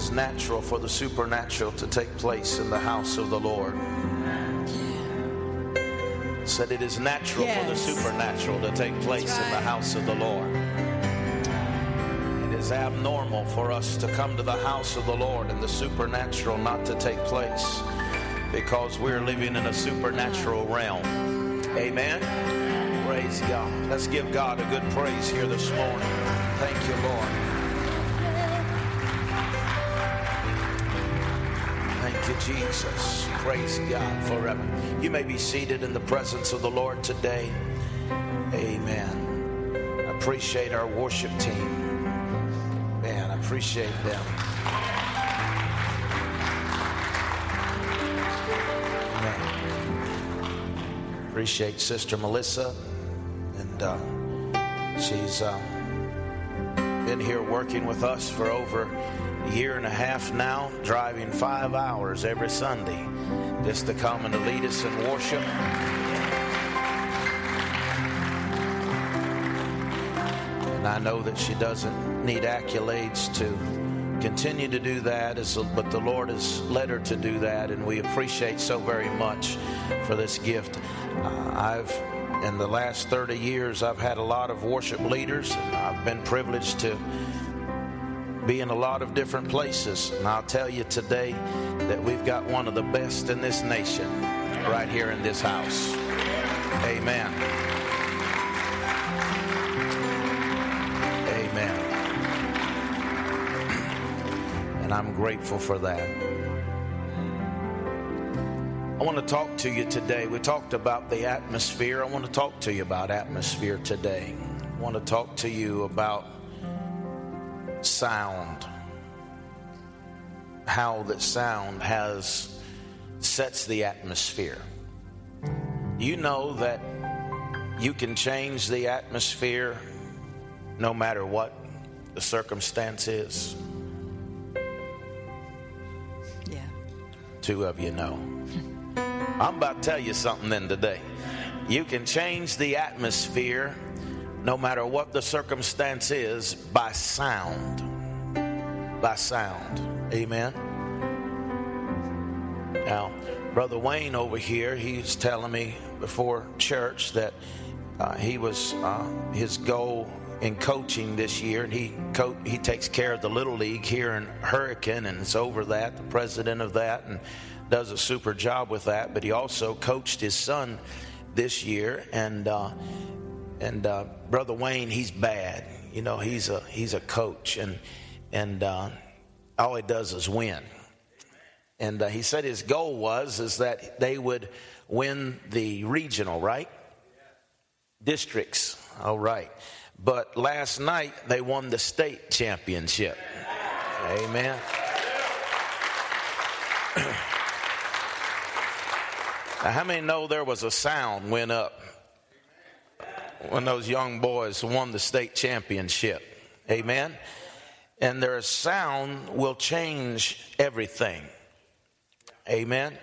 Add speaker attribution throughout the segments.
Speaker 1: is natural for the supernatural to take place in the house of the Lord. Said it is natural for the supernatural to take place in the house of the Lord. It is abnormal for us to come to the house of the Lord and the supernatural not to take place because we're living in a supernatural realm. Amen. Praise God. Let's give God a good praise here this morning. Thank you, Lord. You, Jesus. Praise God forever. You may be seated in the presence of the Lord today. Amen. I appreciate our worship team. Man, I appreciate them. Man. Appreciate Sister Melissa. And uh, she's uh, been here working with us for over year and a half now, driving five hours every Sunday just to come and to lead us in worship. And I know that she doesn't need accolades to continue to do that, but the Lord has led her to do that, and we appreciate so very much for this gift. Uh, I've, in the last 30 years, I've had a lot of worship leaders, I've been privileged to be in a lot of different places. And I'll tell you today that we've got one of the best in this nation right here in this house. Amen. Amen. And I'm grateful for that. I want to talk to you today. We talked about the atmosphere. I want to talk to you about atmosphere today. I want to talk to you about sound. How that sound has sets the atmosphere. You know that you can change the atmosphere no matter what the circumstance is.
Speaker 2: Yeah.
Speaker 1: Two of you know. I'm about to tell you something then today. You can change the atmosphere no matter what the circumstance is by sound. By sound. Amen. Now, Brother Wayne over here, he's telling me before church that uh, he was uh, his goal in coaching this year, and he co- he takes care of the little league here in Hurricane, and is over that, the president of that, and does a super job with that. But he also coached his son this year, and uh, and uh, brother Wayne, he's bad. You know, he's a he's a coach, and and uh, all he does is win. And uh, he said his goal was is that they would win the regional, right? Districts, all right. But last night they won the state championship. Amen. Now, how many know there was a sound went up when those young boys won the state championship? Amen. And their sound will change everything. Amen.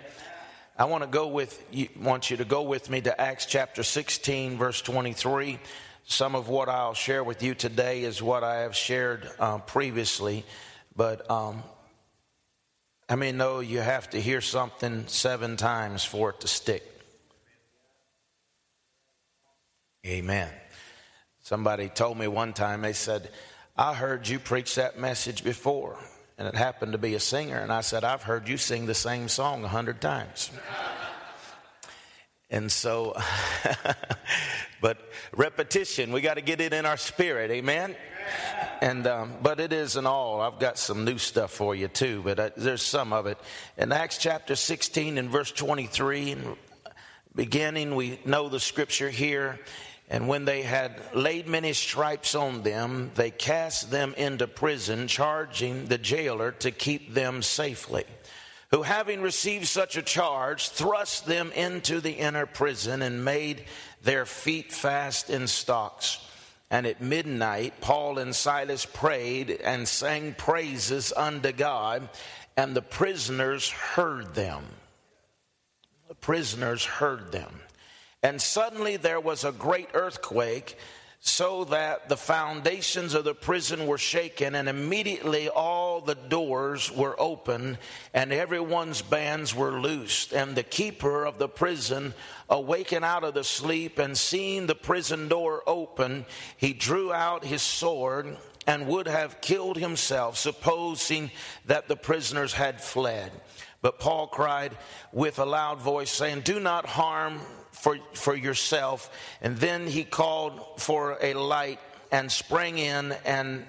Speaker 1: I want to go with you, want you to go with me to Acts chapter 16 verse 23. Some of what I'll share with you today is what I have shared uh, previously, but um, I mean, know you have to hear something seven times for it to stick. Amen. Somebody told me one time, they said, I heard you preach that message before. And it happened to be a singer. And I said, I've heard you sing the same song a hundred times. And so, but repetition, we got to get it in our spirit. Amen. And um, but it isn't all. I've got some new stuff for you too, but uh, there's some of it. In Acts chapter 16 and verse 23, and beginning, we know the scripture here. And when they had laid many stripes on them, they cast them into prison, charging the jailer to keep them safely. Who, having received such a charge, thrust them into the inner prison and made their feet fast in stocks. And at midnight, Paul and Silas prayed and sang praises unto God, and the prisoners heard them. The prisoners heard them. And suddenly there was a great earthquake, so that the foundations of the prison were shaken, and immediately all the doors were open, and everyone's bands were loosed. And the keeper of the prison, awakened out of the sleep, and seeing the prison door open, he drew out his sword and would have killed himself, supposing that the prisoners had fled. But Paul cried with a loud voice, saying, Do not harm for, for yourself. And then he called for a light and sprang in and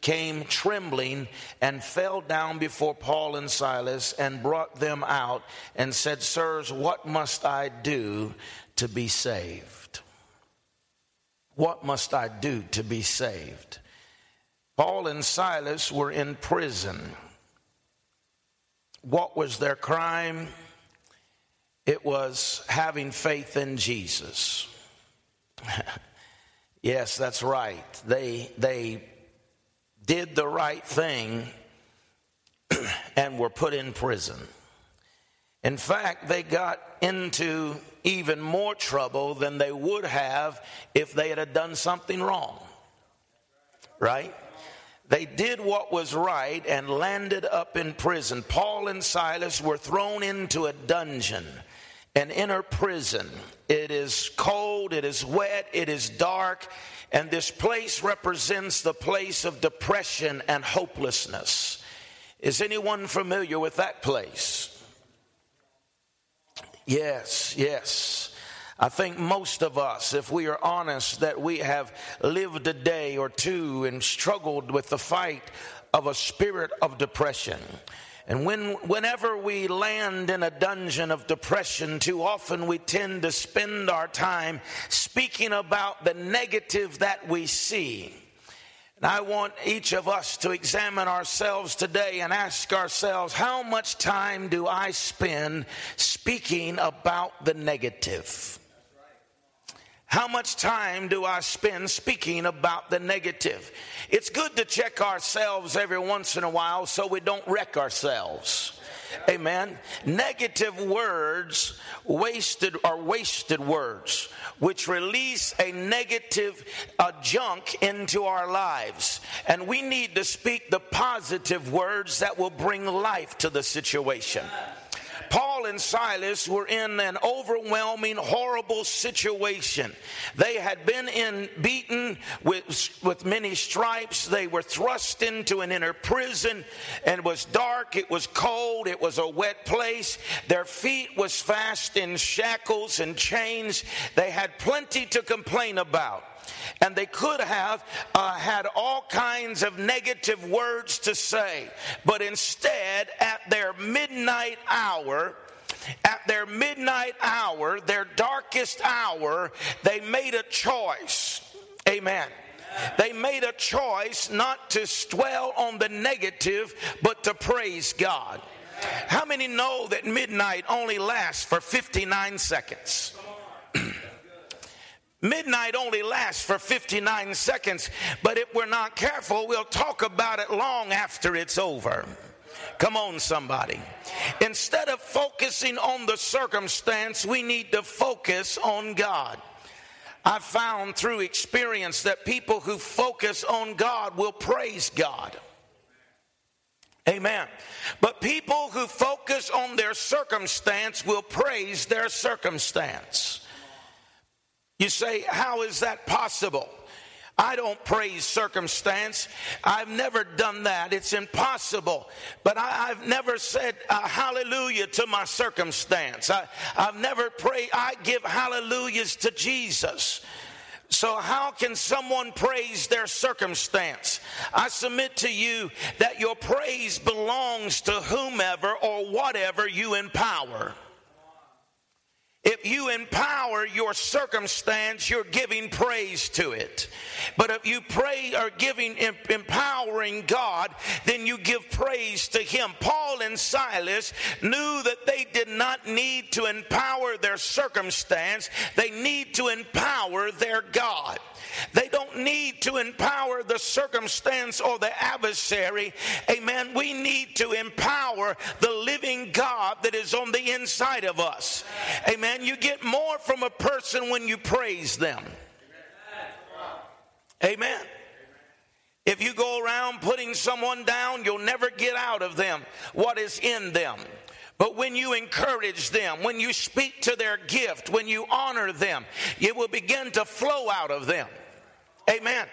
Speaker 1: came trembling and fell down before Paul and Silas and brought them out and said, Sirs, what must I do to be saved? What must I do to be saved? Paul and Silas were in prison. What was their crime? It was having faith in Jesus. yes, that's right. They, they did the right thing and were put in prison. In fact, they got into even more trouble than they would have if they had done something wrong. Right? They did what was right and landed up in prison. Paul and Silas were thrown into a dungeon an inner prison. It is cold, it is wet, it is dark, and this place represents the place of depression and hopelessness. Is anyone familiar with that place? Yes, yes. I think most of us, if we are honest, that we have lived a day or two and struggled with the fight of a spirit of depression. And when, whenever we land in a dungeon of depression, too often we tend to spend our time speaking about the negative that we see. And I want each of us to examine ourselves today and ask ourselves, how much time do I spend speaking about the negative? How much time do I spend speaking about the negative? It's good to check ourselves every once in a while so we don't wreck ourselves. Amen. Negative words wasted are wasted words which release a negative uh, junk into our lives. And we need to speak the positive words that will bring life to the situation. Paul and Silas were in an overwhelming, horrible situation. They had been in beaten with, with many stripes. They were thrust into an inner prison and it was dark, it was cold, it was a wet place. Their feet was fast in shackles and chains. They had plenty to complain about and they could have uh, had all kinds of negative words to say. But instead, at their midnight hour, at their midnight hour, their darkest hour, they made a choice. Amen. They made a choice not to dwell on the negative, but to praise God. How many know that midnight only lasts for 59 seconds? Midnight only lasts for 59 seconds, but if we're not careful, we'll talk about it long after it's over. Come on, somebody. Instead of focusing on the circumstance, we need to focus on God. I've found through experience that people who focus on God will praise God. Amen. But people who focus on their circumstance will praise their circumstance. You say, How is that possible? I don't praise circumstance. I've never done that. It's impossible. But I, have never said hallelujah to my circumstance. I, I've never prayed. I give hallelujahs to Jesus. So, how can someone praise their circumstance? I submit to you that your praise belongs to whomever or whatever you empower. If you empower your circumstance, you're giving praise to it. But if you pray or giving empowering God, then you give praise to Him. Paul and Silas knew that they did not need to empower their circumstance, they need to empower their God. They don't need to empower the circumstance or the adversary. Amen. We need to empower the living God that is on the inside of us. Amen. And you get more from a person when you praise them. Amen. If you go around putting someone down, you'll never get out of them what is in them. But when you encourage them, when you speak to their gift, when you honor them, it will begin to flow out of them. Amen.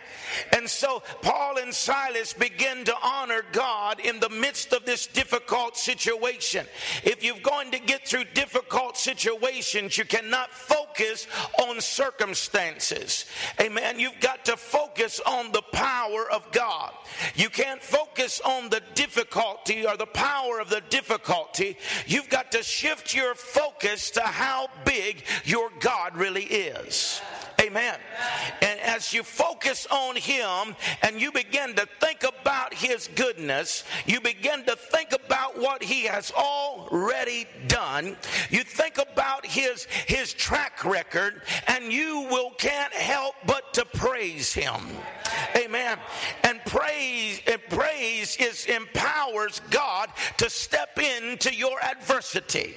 Speaker 1: And so Paul and Silas begin to honor God in the midst of this difficult situation. If you're going to get through difficult situations, you cannot focus on circumstances. Amen. You've got to focus on the power of God. You can't focus on the difficulty or the power of the difficulty. You've got to shift your focus to how big your God really is. Amen. And as you focus on Him and you begin to think about His goodness, you begin to think about what He has already done. You think about His His track record, and you will can't help but to praise Him. Amen. And praise and praise is empowers God to step into your adversity.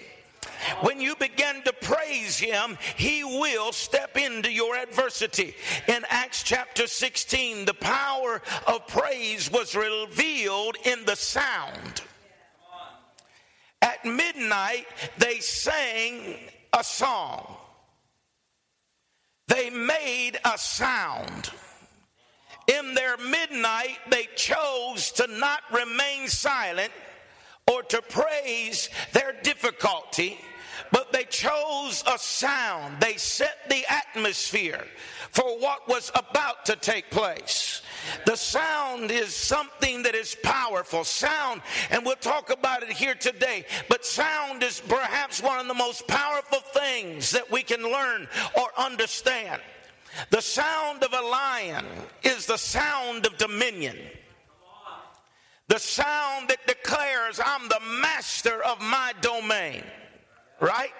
Speaker 1: When you begin to praise Him, He will step into your adversity. In Acts chapter 16, the power of praise was revealed in the sound. At midnight, they sang a song. They made a sound. In their midnight, they chose to not remain silent or to praise their difficulty but they chose a sound. They set the atmosphere for what was about to take place. The sound is something that is powerful. Sound, and we'll talk about it here today, but sound is perhaps one of the most powerful things that we can learn or understand. The sound of a lion is the sound of dominion. The sound that declares, I'm the master of my domain right?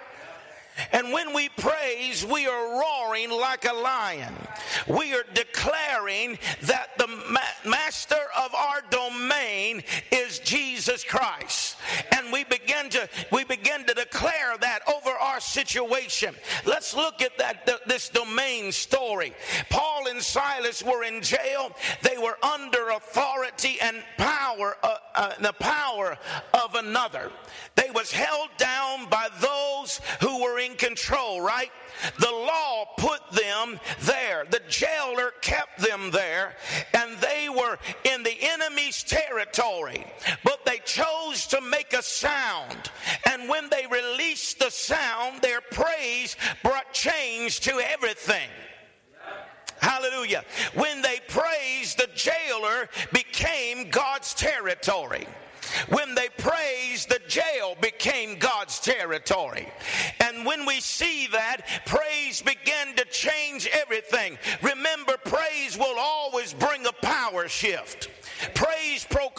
Speaker 1: And when we praise, we are roaring like a lion. We are declaring that the ma- master of our domain is Jesus Christ. And we begin to we begin to declare that over our situation. Let's look at that th- this domain story. Paul and Silas were in jail. They were under authority and power uh, uh, the power of another. They was held down by those who were in control, right? The law put them there. The jailer kept them there, and they were in the enemy's territory. But they chose to make a sound. And when they released the sound, their praise brought change to everything. Hallelujah. When they praised, the jailer became God's territory. When they praised, the jail became God's territory. And when we see that, praise began to change everything. Remember, praise will always bring a power shift. Praise proclaims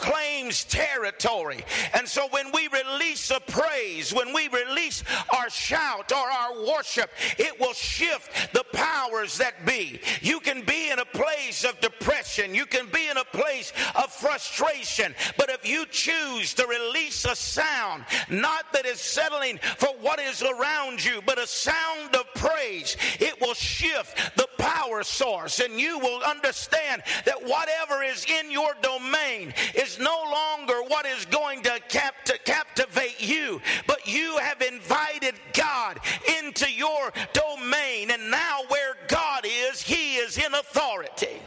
Speaker 1: territory. And so when we release a praise, when we release our shout or our worship, it will shift the powers that be. You can be in a place of depression, you can be in a place of frustration, but if you choose to release a sound, not that is settling for what is around you, but a sound of praise, it will shift the power source and you will understand that whatever is in your domain is no longer what is going to, cap- to captivate you, but you have invited God into your domain. And now, where God is, He is in authority.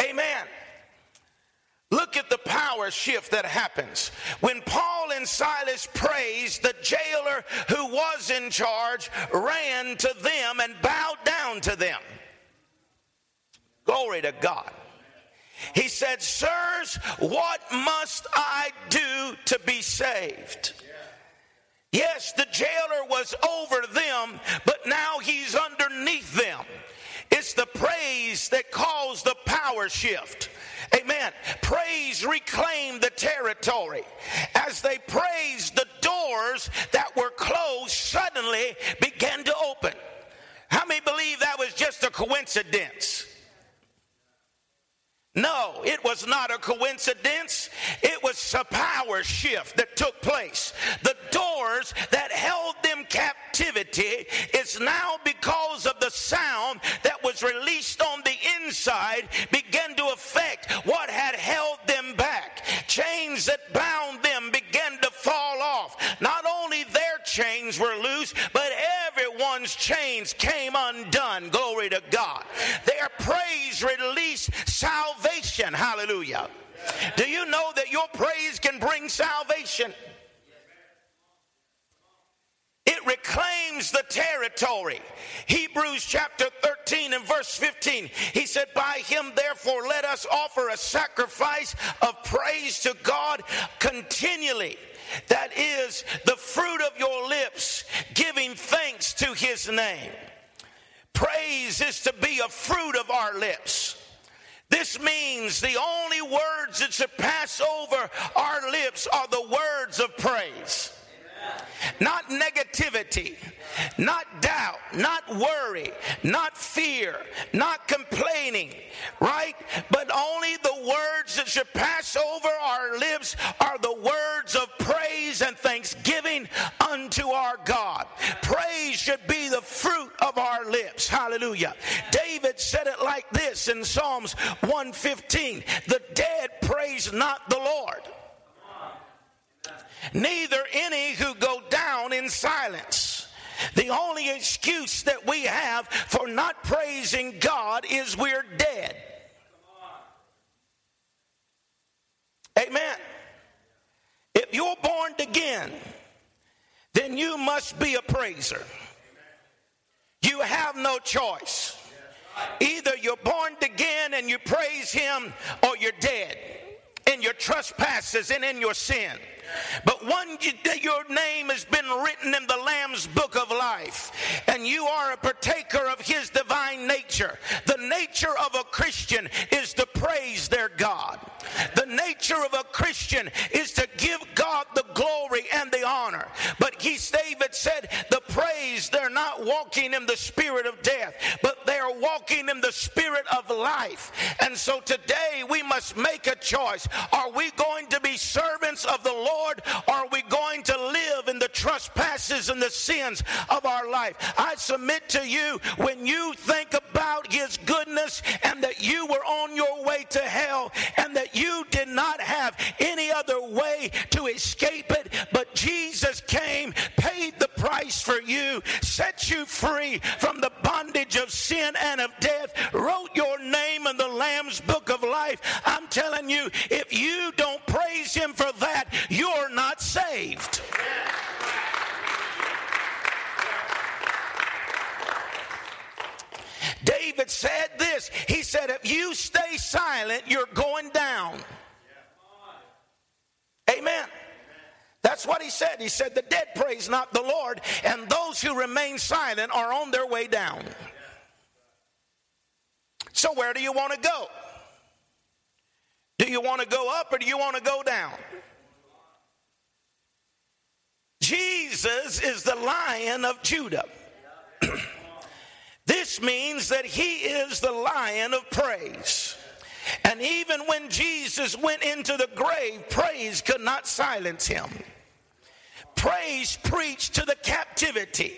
Speaker 1: Amen. Look at the power shift that happens. When Paul and Silas praised, the jailer who was in charge ran to them and bowed down to them. Glory to God. He said, Sirs, what must I do to be saved? Yes, the jailer was over them, but now he's underneath them. It's the praise that caused the power shift. Amen. Praise reclaimed the territory. As they praised, the doors that were closed suddenly began to open. How many believe that was just a coincidence? No, it was not a coincidence. It was a power shift that took place. The doors that held them captivity is now because of the sound that was released on the inside began to affect what had held them back. Chains that bound them fall off. Not only their chains were loose, but everyone's chains came undone. Glory to God. Their praise released salvation. Hallelujah. Do you know that your praise can bring salvation? It reclaims the territory. Hebrews chapter 13 and verse 15. He said, By him, therefore, let us offer a sacrifice of praise to God continually. That is the fruit of your lips, giving thanks to his name. Praise is to be a fruit of our lips. This means the only words that should pass over our lips are the words of praise. Not negativity, not doubt, not worry, not fear, not complaining, right? But only the words that should pass over our lips are the words of praise and thanksgiving unto our God. Praise should be the fruit of our lips. Hallelujah. David said it like this in Psalms 115 The dead praise not the Lord neither any who go down in silence. The only excuse that we have for not praising God is we're dead. Amen. If you're born again, then you must be a praiser. You have no choice. Either you're born again and you praise Him, or you're dead in your trespasses and in your sin. But one, your name has been written in the Lamb's book of life, and you are a partaker of his divine nature. The nature of a Christian is to praise their God. The nature of a Christian is to give God the glory and the honor. But he, David said, the praise, they're not walking in the spirit of death, but they are walking in the spirit of life. And so today we must make a choice. Are we going to be servants of the Lord? Or are we going to live in the trespasses and the sins of our life? I submit to you when you think about his goodness and that you were on your way to hell and that you did not have any other way to escape it, but Jesus came, paid the price for you, set you free from the bondage of sin and of death, wrote your name in the Lamb's book of life. I'm telling you, if you don't praise him for that, David said this. He said, If you stay silent, you're going down. Amen. That's what he said. He said, The dead praise not the Lord, and those who remain silent are on their way down. So, where do you want to go? Do you want to go up or do you want to go down? Jesus is the lion of Judah. this means that he is the lion of praise. And even when Jesus went into the grave, praise could not silence him. Praise preached to the captivity.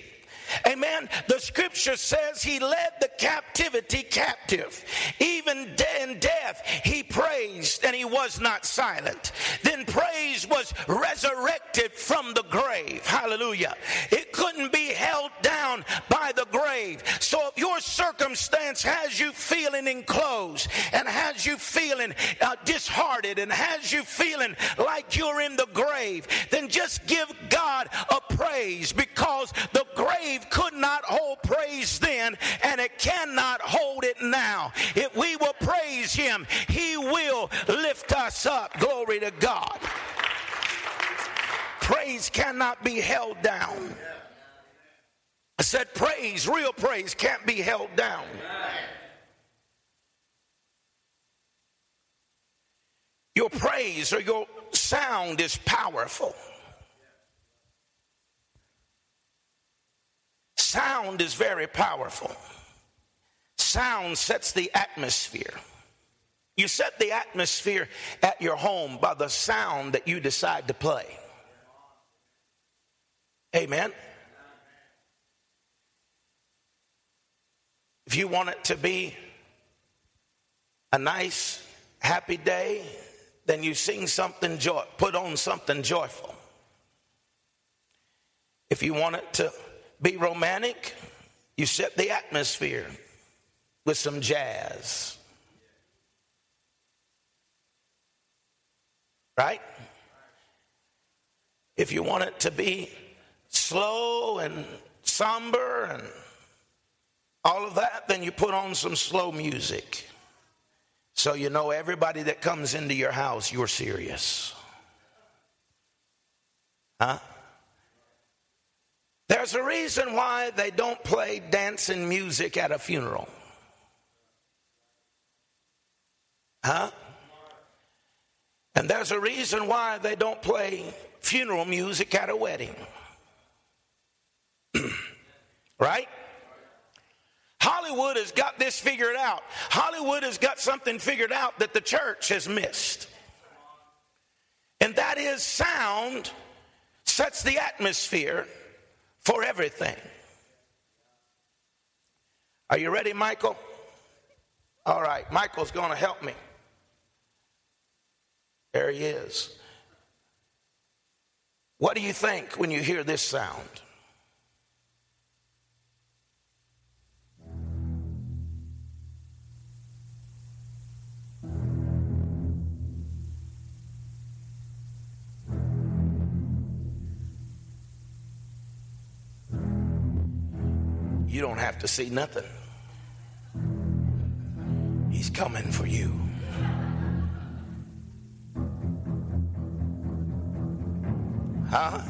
Speaker 1: Amen. The scripture says he led the captivity captive. Even in death, he praised and he was not silent. Then praise was resurrected from the grave. Hallelujah. It couldn't be held down by the grave. So if your circumstance has you feeling enclosed and has you feeling uh, disheartened and has you feeling like you're in the grave, then just give God a praise because the grave could not hold praise then, and it cannot hold it now. If we will praise Him, He will lift us up. Glory to God. Praise cannot be held down. I said, praise, real praise, can't be held down. Your praise or your sound is powerful. Sound is very powerful. Sound sets the atmosphere. You set the atmosphere at your home by the sound that you decide to play. Amen. If you want it to be a nice, happy day, then you sing something joy, put on something joyful. If you want it to be romantic, you set the atmosphere with some jazz. Right? If you want it to be slow and somber and all of that, then you put on some slow music. So you know everybody that comes into your house, you're serious. Huh? There's a reason why they don't play dancing music at a funeral. Huh? And there's a reason why they don't play funeral music at a wedding. right? Hollywood has got this figured out. Hollywood has got something figured out that the church has missed. And that is sound sets the atmosphere for everything. Are you ready, Michael? All right, Michael's going to help me. There he is. What do you think when you hear this sound? You don't have to see nothing. He's coming for you. Huh?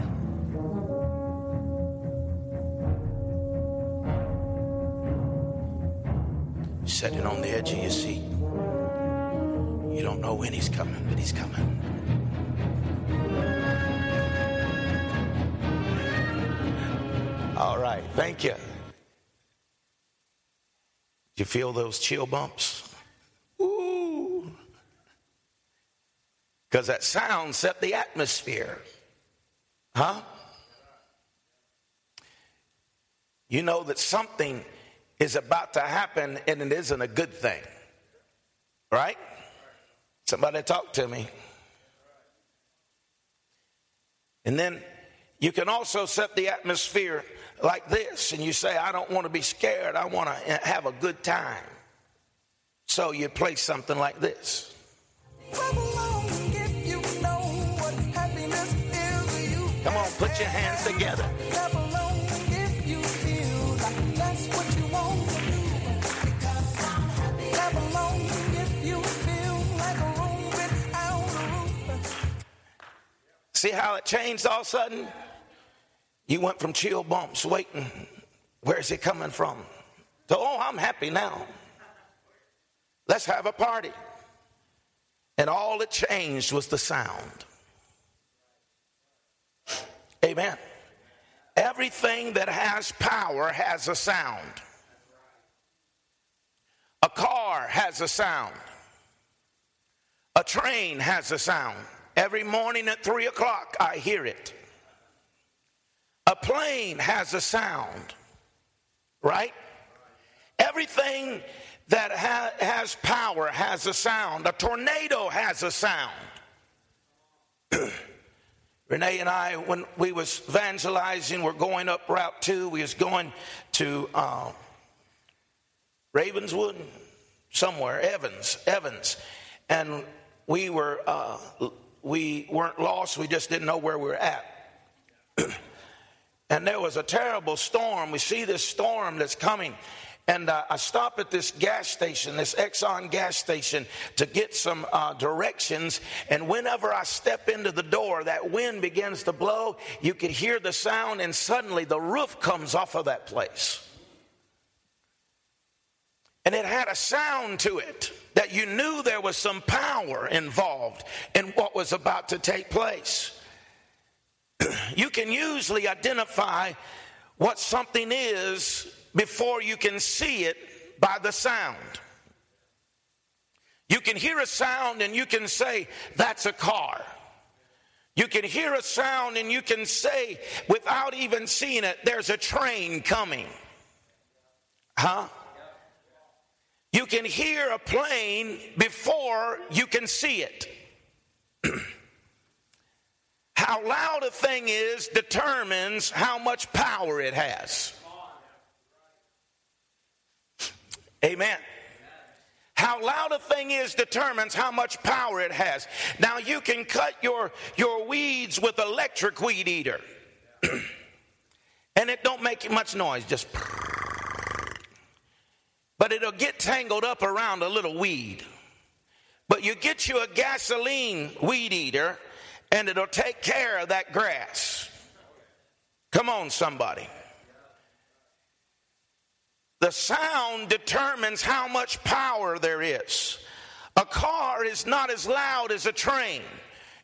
Speaker 1: Sitting on the edge of your seat. You don't know when he's coming, but he's coming. All right, thank you. You feel those chill bumps? Ooh. Because that sound set the atmosphere. Huh? You know that something is about to happen and it isn't a good thing. Right? Somebody talk to me. And then you can also set the atmosphere like this and you say, I don't want to be scared, I want to eh, have a good time. So you play something like this. Come on, put your hands together. See how it changed all of a sudden? You went from chill bumps, waiting, where's it coming from? To, oh, I'm happy now. Let's have a party. And all it changed was the sound. Amen. Everything that has power has a sound. A car has a sound. A train has a sound. Every morning at three o'clock, I hear it. A plane has a sound, right? Everything that ha- has power has a sound. A tornado has a sound. Renee and I, when we was evangelizing, we're going up Route 2. We was going to uh, Ravenswood, somewhere, Evans, Evans. And we were, uh, we weren't lost. We just didn't know where we were at. and there was a terrible storm. We see this storm that's coming. And uh, I stop at this gas station, this Exxon gas station, to get some uh, directions. And whenever I step into the door, that wind begins to blow. You could hear the sound, and suddenly the roof comes off of that place. And it had a sound to it that you knew there was some power involved in what was about to take place. You can usually identify what something is before you can see it by the sound. You can hear a sound and you can say, That's a car. You can hear a sound and you can say, without even seeing it, There's a train coming. Huh? You can hear a plane before you can see it. how loud a thing is determines how much power it has. Amen. How loud a thing is determines how much power it has. Now you can cut your, your weeds with electric weed eater. and it don't make much noise, just but it'll get tangled up around a little weed. But you get you a gasoline weed eater and it'll take care of that grass. Come on, somebody. The sound determines how much power there is. A car is not as loud as a train.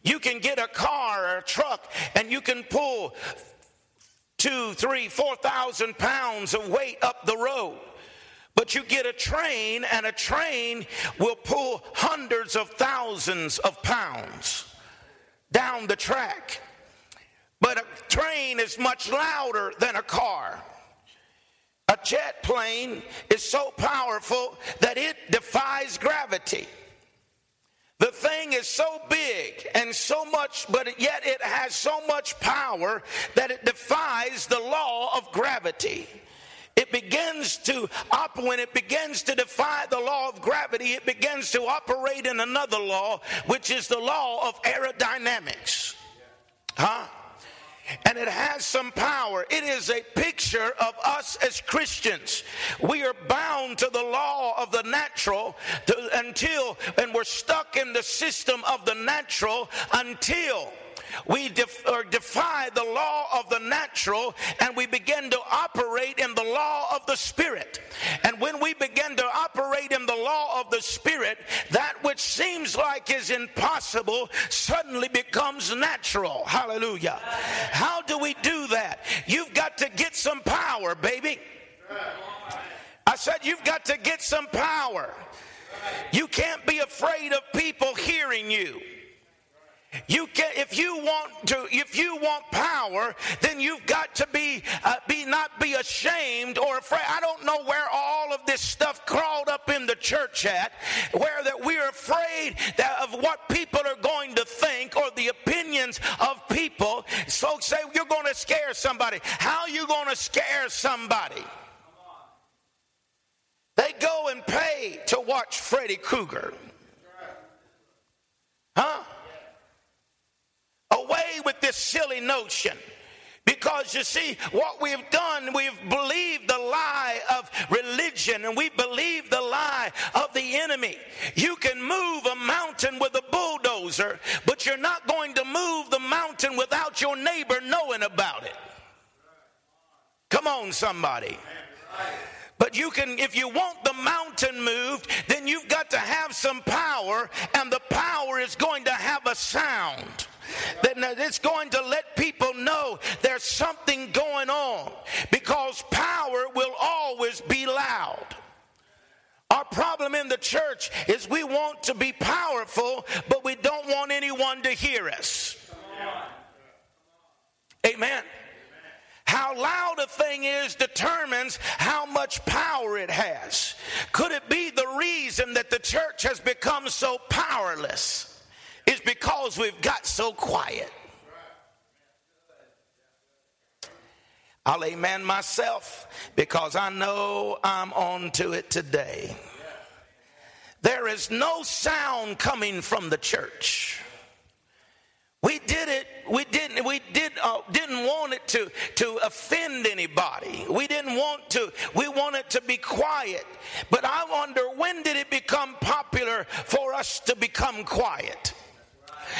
Speaker 1: You can get a car or a truck and you can pull two, three, four thousand pounds of weight up the road. But you get a train, and a train will pull hundreds of thousands of pounds down the track. But a train is much louder than a car. A jet plane is so powerful that it defies gravity. The thing is so big and so much, but yet it has so much power that it defies the law of gravity it begins to operate, when it begins to defy the law of gravity, it begins to operate in another law, which is the law of aerodynamics. Huh? and it has some power. It is a picture of us as Christians. We are bound to the law of the natural to, until, and we're stuck in the system of the natural until we def- or defy the law of the natural and we begin to operate in the law of the spirit. And when we begin to operate in the law of the spirit, that which seems like is impossible suddenly becomes natural. Hallelujah. How do we do that? You've got to get some power, baby. I said, you've got to get some power. You can't be afraid of people hearing you. You can, if you want to, if you want power, then you've got to be, uh, be not be ashamed or afraid. I don't know where all of this stuff crawled up in the church at, where that we're afraid that of what people are going to think or the opinions of people. Folks say you're going to scare somebody. How you going to scare somebody? They go and pay to watch Freddy Krueger. Huh? Away with this silly notion. Because you see, what we've done, we've believed the lie of religion and we believe the lie of the enemy. You can move a mountain with a bulldozer, but you're not going to move the mountain without your neighbor knowing about it. Come on, somebody. But you can, if you want the mountain moved, then you've got to have some power, and the power is going to have a sound that it's going to let people know there's something going on because power will always be loud. Our problem in the church is we want to be powerful, but we don't want anyone to hear us. Amen. How loud a thing is determines how much power it has. Could it be the reason that the church has become so powerless? Is because we've got so quiet. I'll amen myself because I know I'm on to it today. There is no sound coming from the church. We did it. We didn't. We did. Uh, didn't want it to to offend anybody. We didn't want to. We wanted to be quiet. But I wonder when did it become popular for us to become quiet?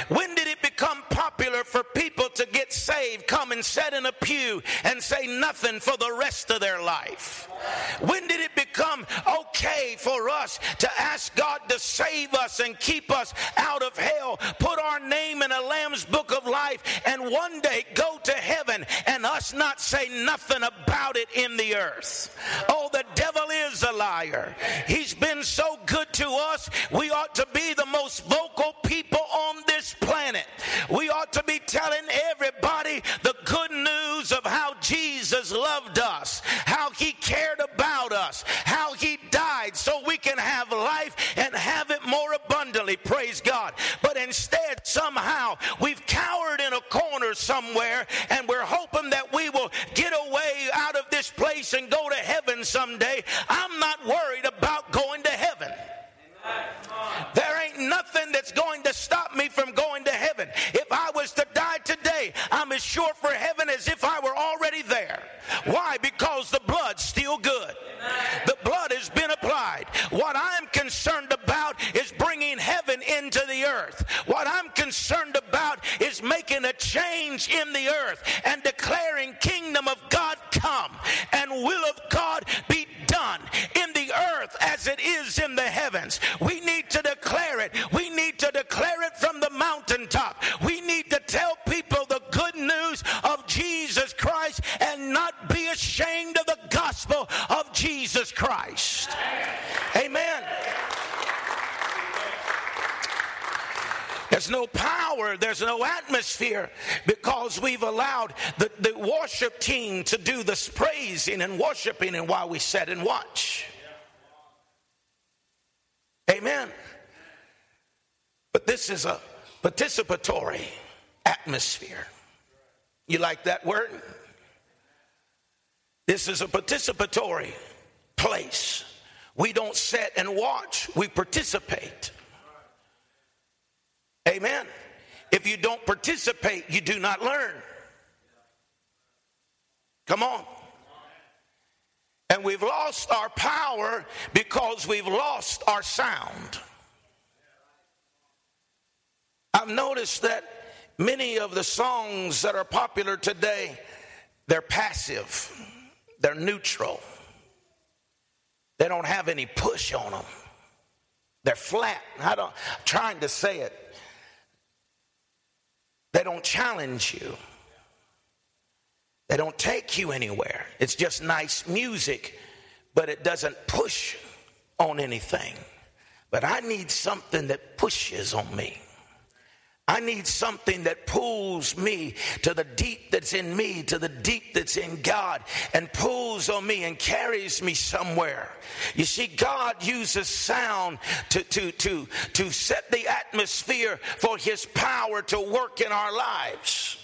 Speaker 1: When did it become popular for people to get saved, come and sit in a pew and say nothing for the rest of their life? When did it become okay for us to ask God to save us and keep us out of hell, put our name in a Lamb's book of life, and one day go to heaven and us not say nothing about it in the earth? Oh, the devil is a liar. He's been so good to us, we ought to be the most vocal people on this this planet. We ought to be telling everybody the good news of how Jesus loved us, how he cared about us, how he died so we can have life and have it more abundantly. Praise God. But instead, somehow, we've cowered in a corner somewhere and we're hoping that we will get away out of this place and go to heaven someday. I'm not worried about going to heaven. Amen that's going to stop me from going to heaven. I'm as sure for heaven as if I were already there. Why? Because the blood's still good. The blood has been applied. What I'm concerned about is bringing heaven into the earth. What I'm concerned about is making a change in the earth and declaring kingdom of God come and will of God be done in the earth as it is in the heavens. We need to declare it. We need to declare it from the mountaintop. Atmosphere because we've allowed the, the worship team to do the praising and worshiping and while we sit and watch. Amen. But this is a participatory atmosphere. You like that word? This is a participatory place. We don't sit and watch, we participate. Amen. If you don't participate, you do not learn. Come on. And we've lost our power because we've lost our sound. I've noticed that many of the songs that are popular today, they're passive, they're neutral. They don't have any push on them. They're flat. I don't, I'm trying to say it. They don't challenge you. They don't take you anywhere. It's just nice music, but it doesn't push on anything. But I need something that pushes on me. I need something that pulls me to the deep that's in me, to the deep that's in God, and pulls on me and carries me somewhere. You see, God uses sound to, to, to, to set the atmosphere for His power to work in our lives.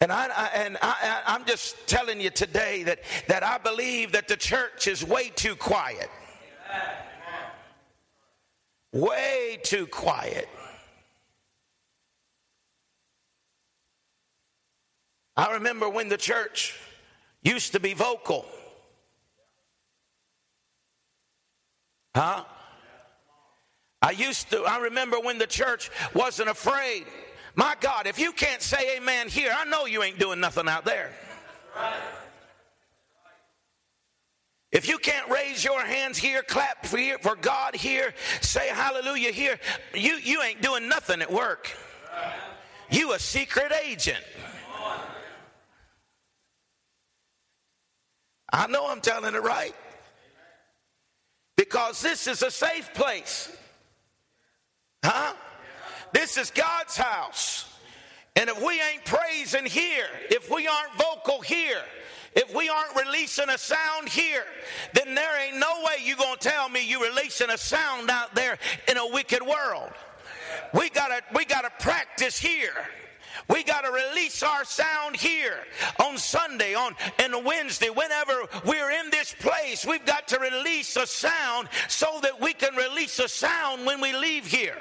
Speaker 1: And I, I and I, I'm just telling you today that, that I believe that the church is way too quiet. Way too quiet. I remember when the church used to be vocal. Huh? I used to, I remember when the church wasn't afraid. My God, if you can't say amen here, I know you ain't doing nothing out there. If you can't raise your hands here, clap for, here, for God here, say hallelujah here, you, you ain't doing nothing at work. You a secret agent. I know I'm telling it right. Because this is a safe place. Huh? This is God's house. And if we ain't praising here, if we aren't vocal here, if we aren't releasing a sound here, then there ain't no way you're going to tell me you're releasing a sound out there in a wicked world. We gotta, we gotta practice here. We got to release our sound here on Sunday, on and Wednesday, whenever we're in this place. We've got to release a sound so that we can release a sound when we leave here.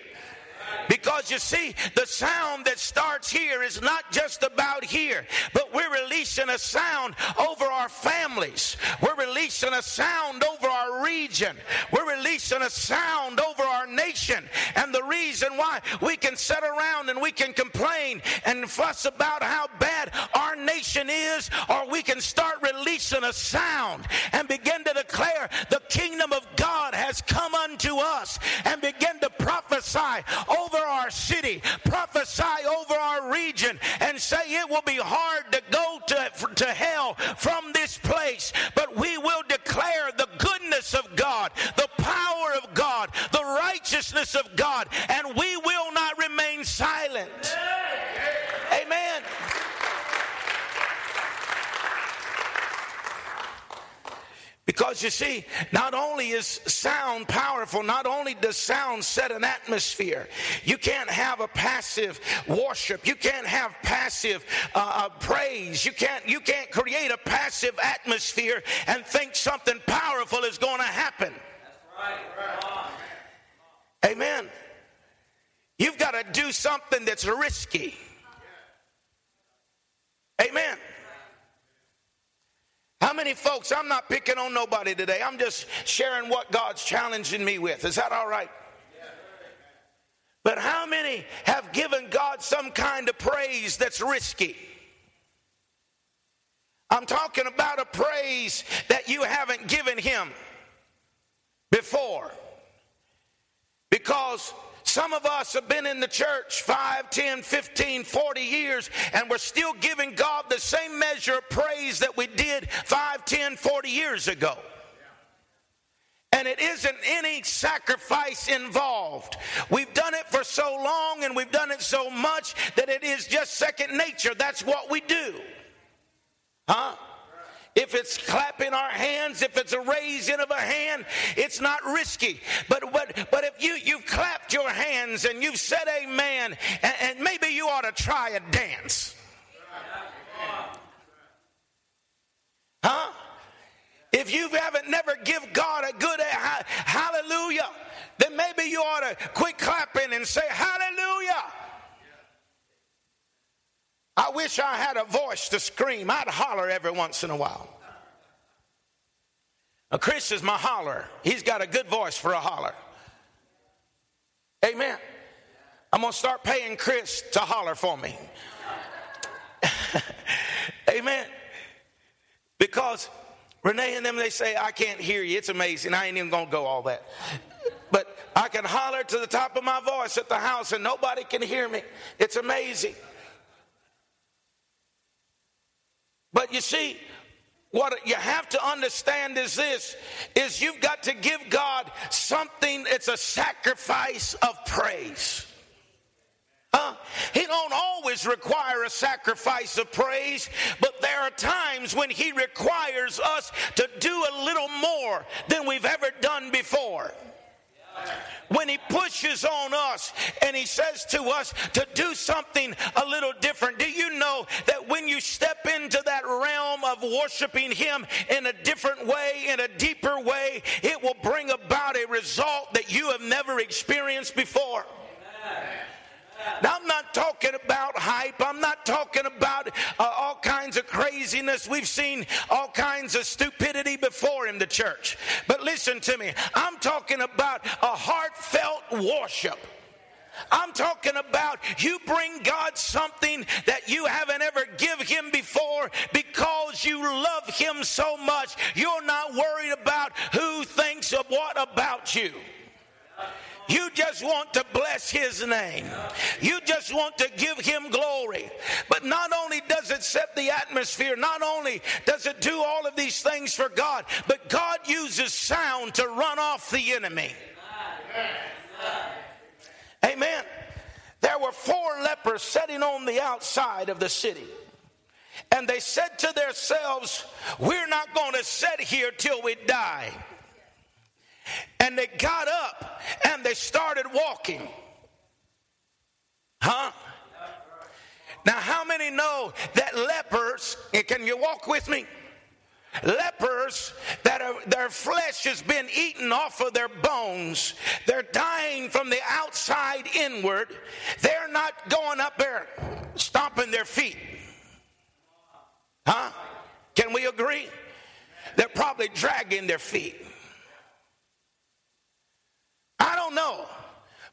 Speaker 1: Because you see, the sound that starts here is not just about here, but we're releasing a sound over our families. We're releasing a sound over our region. We're releasing a sound over our nation. And the reason why we can sit around and we can complain and fuss about how bad our nation is, or we can start releasing a sound and begin to declare the kingdom of God has come unto us and begin to prophesy over our city, prophesy over our region, and say it will be hard to go to, to hell from this place, but we will declare the goodness of God, the power of God, the righteousness of God, and we will not remain silent. Amen. Because you see, not only is sound powerful, not only does sound set an atmosphere, you can't have a passive worship. You can't have passive uh, uh, praise. You can't, you can't create a passive atmosphere and think something powerful is going to happen. Amen. You've got to do something that's risky. Amen. How many folks, I'm not picking on nobody today, I'm just sharing what God's challenging me with. Is that all right? But how many have given God some kind of praise that's risky? I'm talking about a praise that you haven't given Him before. Because some of us have been in the church 5, 10, 15, 40 years, and we're still giving God the same measure of praise that we did 5, 10, 40 years ago. And it isn't any sacrifice involved. We've done it for so long and we've done it so much that it is just second nature. That's what we do. Huh? If it's clapping our hands, if it's a raising of a hand, it's not risky. But but but if you you've clapped your hands and you've said amen, and, and maybe you ought to try a dance. Huh? If you haven't never give God a good hallelujah, then maybe you ought to quit clapping and say hallelujah. I wish I had a voice to scream. I'd holler every once in a while. A Chris is my holler. He's got a good voice for a holler. Amen. I'm going to start paying Chris to holler for me. Amen. Because Renee and them, they say, I can't hear you. It's amazing. I ain't even going to go all that. But I can holler to the top of my voice at the house and nobody can hear me. It's amazing. But you see, what you have to understand is this is you've got to give God something it's a sacrifice of praise. Huh? He don't always require a sacrifice of praise, but there are times when he requires us to do a little more than we've ever done before when he pushes on us and he says to us to do something a little different. Do you know that when you step into that realm of worshiping him in a different way, in a deeper way, it will bring about a result that you have never experienced before? Amen. Now, I'm not talking about hype. I'm not talking about uh, all kinds of craziness. We've seen all kinds of stupidity before in the church. But listen to me. I'm talking about a heartfelt worship. I'm talking about you bring God something that you haven't ever give him before because you love him so much. You're not worried about who thinks of what about you. You just want to bless his name. You just want to give him glory. But not only does it set the atmosphere, not only does it do all of these things for God, but God uses sound to run off the enemy. Amen. There were four lepers sitting on the outside of the city. And they said to themselves, We're not going to sit here till we die. And they got up and they started walking. Huh? Now, how many know that lepers, can you walk with me? Lepers that are, their flesh has been eaten off of their bones. They're dying from the outside inward. They're not going up there stomping their feet. Huh? Can we agree? They're probably dragging their feet. I don't know.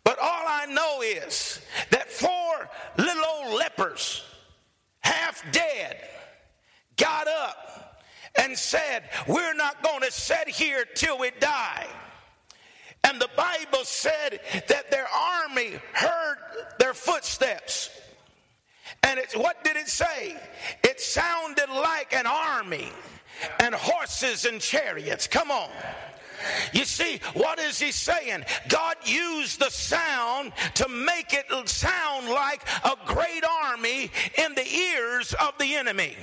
Speaker 1: But all I know is that four little old lepers, half dead, got up and said, We're not going to sit here till we die. And the Bible said that their army heard their footsteps. And it's what did it say? It sounded like an army and horses and chariots. Come on. You see, what is he saying? God used the sound to make it sound like a great army in the ears of the enemy.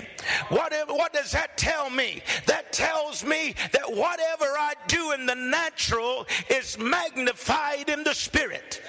Speaker 1: What, what does that tell me? That tells me that whatever I do in the natural is magnified in the spirit.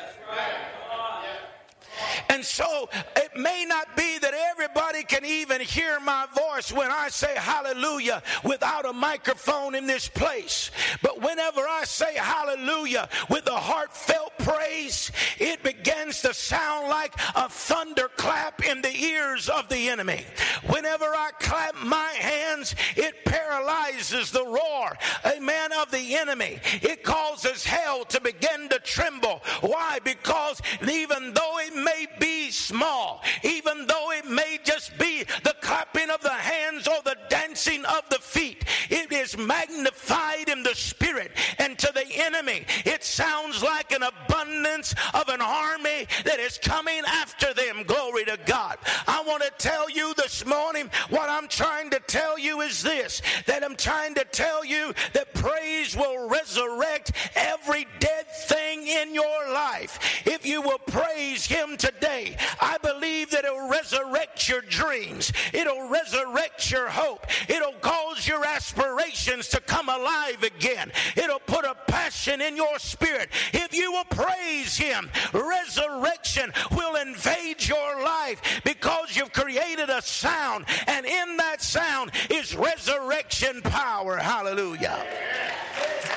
Speaker 1: And so it may not be that everybody can even hear my voice when I say hallelujah without a microphone in this place. But whenever I say hallelujah with a heartfelt praise, it begins to sound like a thunderclap in the ears of the enemy. Whenever I clap my hands, it paralyzes the roar, amen, of the enemy. It causes hell to begin to tremble. Why? Because even though it may be small, even though it may just be the clapping of the hands or the dancing of the feet, it is magnified in the spirit. And to the enemy, it sounds like an abundance of an army that is coming after them. Glory to God. I want to tell you this morning what I'm trying to tell you is this that I'm trying to tell you that praise will resurrect every dead thing in your life. If you will praise Him today, I believe that it'll resurrect your dreams, it'll resurrect your hope, it'll cause your aspirations to come alive again, it'll put a passion in your spirit. If you will praise Him, resurrection will invade your life because you've created a sound, and in that sound is resurrection power. Hallelujah.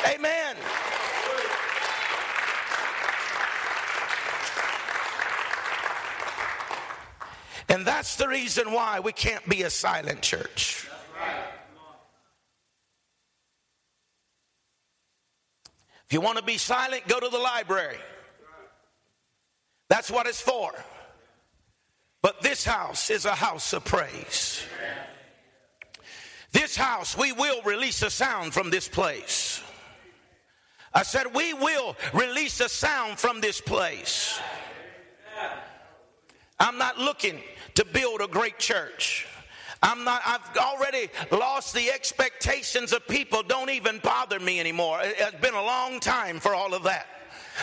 Speaker 1: Amen. And that's the reason why we can't be a silent church. If you want to be silent, go to the library. That's what it's for. But this house is a house of praise. This house, we will release a sound from this place. I said, we will release a sound from this place. I'm not looking to build a great church. I'm not, I've already lost the expectations of people, don't even bother me anymore. It's been a long time for all of that.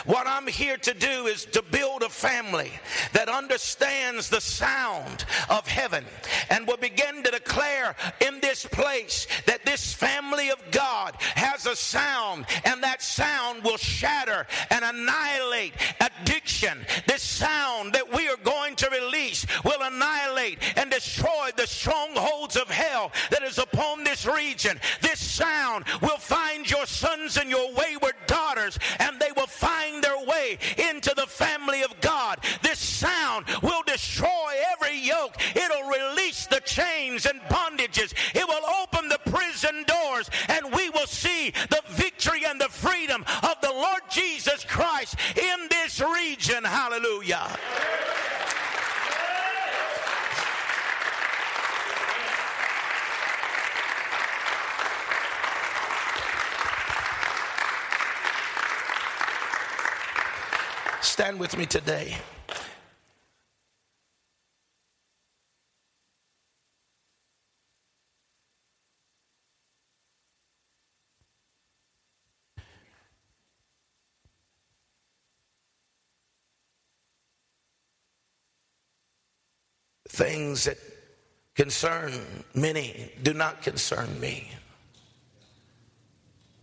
Speaker 1: What I'm here to do is to build a family that understands the sound of heaven and will begin to declare in this place that this family of God has a sound and that sound will shatter and annihilate addiction. This sound that we are going to release will annihilate and destroy the strongholds of hell that is upon this region. This sound will find your sons and your wayward daughters and they find their way into the family of God. This sound will destroy every yoke. It'll release the chains and bondages. It will open the prison doors and we will see the victory and the freedom of the Lord Jesus Christ in this region. Hallelujah. Stand with me today. Things that concern many do not concern me.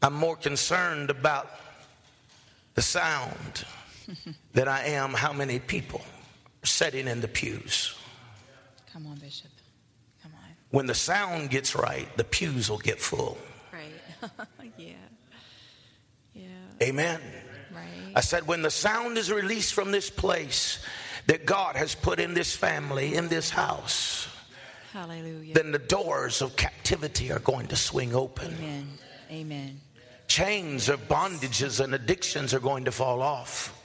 Speaker 1: I'm more concerned about the sound that I am how many people sitting in the pews.
Speaker 2: Come on, Bishop. Come on.
Speaker 1: When the sound gets right, the pews will get full.
Speaker 2: Right. yeah. Yeah.
Speaker 1: Amen.
Speaker 2: Right.
Speaker 1: I said, when the sound is released from this place that God has put in this family, in this house,
Speaker 2: Hallelujah.
Speaker 1: then the doors of captivity are going to swing open.
Speaker 2: Amen. Amen.
Speaker 1: Chains of bondages and addictions are going to fall off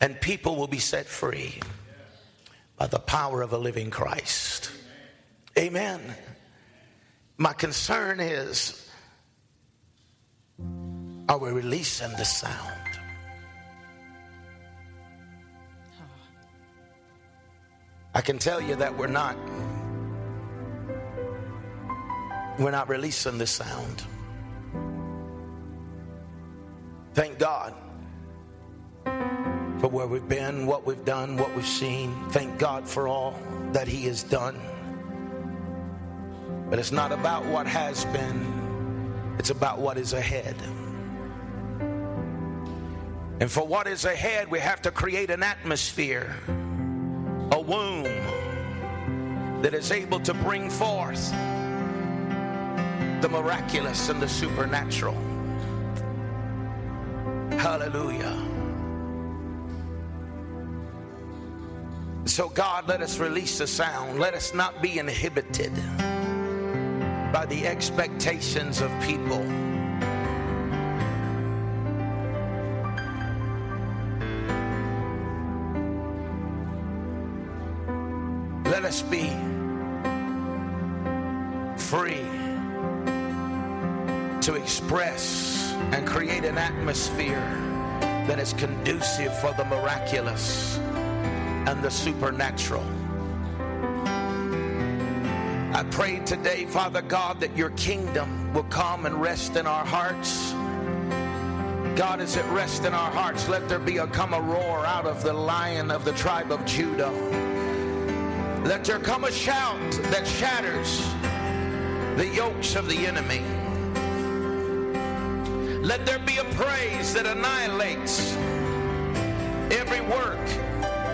Speaker 1: and people will be set free by the power of a living Christ. Amen. My concern is are we releasing the sound? I can tell you that we're not. We're not releasing the sound. Thank God for where we've been, what we've done, what we've seen. Thank God for all that He has done. But it's not about what has been, it's about what is ahead. And for what is ahead, we have to create an atmosphere, a womb that is able to bring forth the miraculous and the supernatural. Hallelujah. So, God, let us release the sound. Let us not be inhibited by the expectations of people. Let us be free to express and create an atmosphere that is conducive for the miraculous and the supernatural. I pray today, Father God, that your kingdom will come and rest in our hearts. God, as it rests in our hearts, let there be a come a roar out of the lion of the tribe of Judah. Let there come a shout that shatters the yokes of the enemy. Let there be a praise that annihilates every work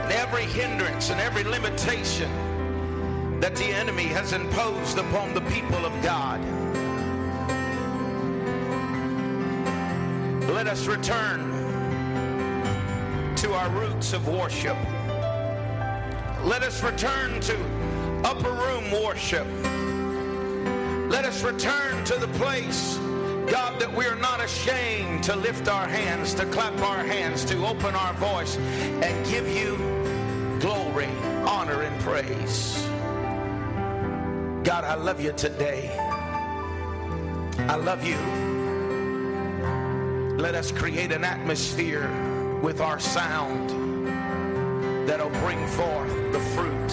Speaker 1: and every hindrance and every limitation that the enemy has imposed upon the people of God. Let us return to our roots of worship. Let us return to upper room worship. Let us return to the place, God, that we are not ashamed to lift our hands, to clap our hands, to open our voice and give you praise. God, I love you today. I love you. Let us create an atmosphere with our sound that'll bring forth the fruit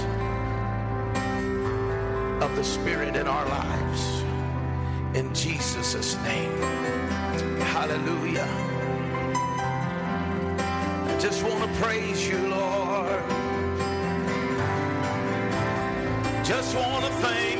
Speaker 1: of the Spirit in our lives. In Jesus' name. Hallelujah. I just want to praise you, Lord. Just want to thank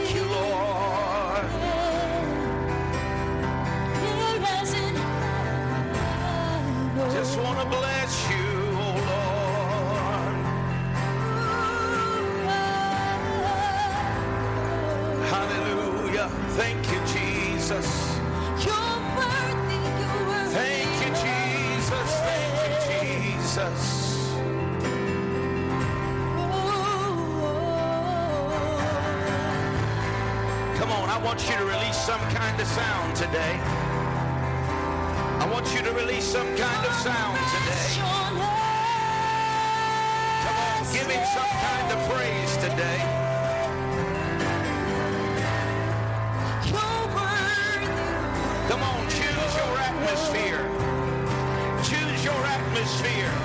Speaker 1: I want you to release some kind of sound today. I want you to release some kind of sound today. Come on, give him some kind of praise today. Come on, choose your atmosphere. Choose your atmosphere.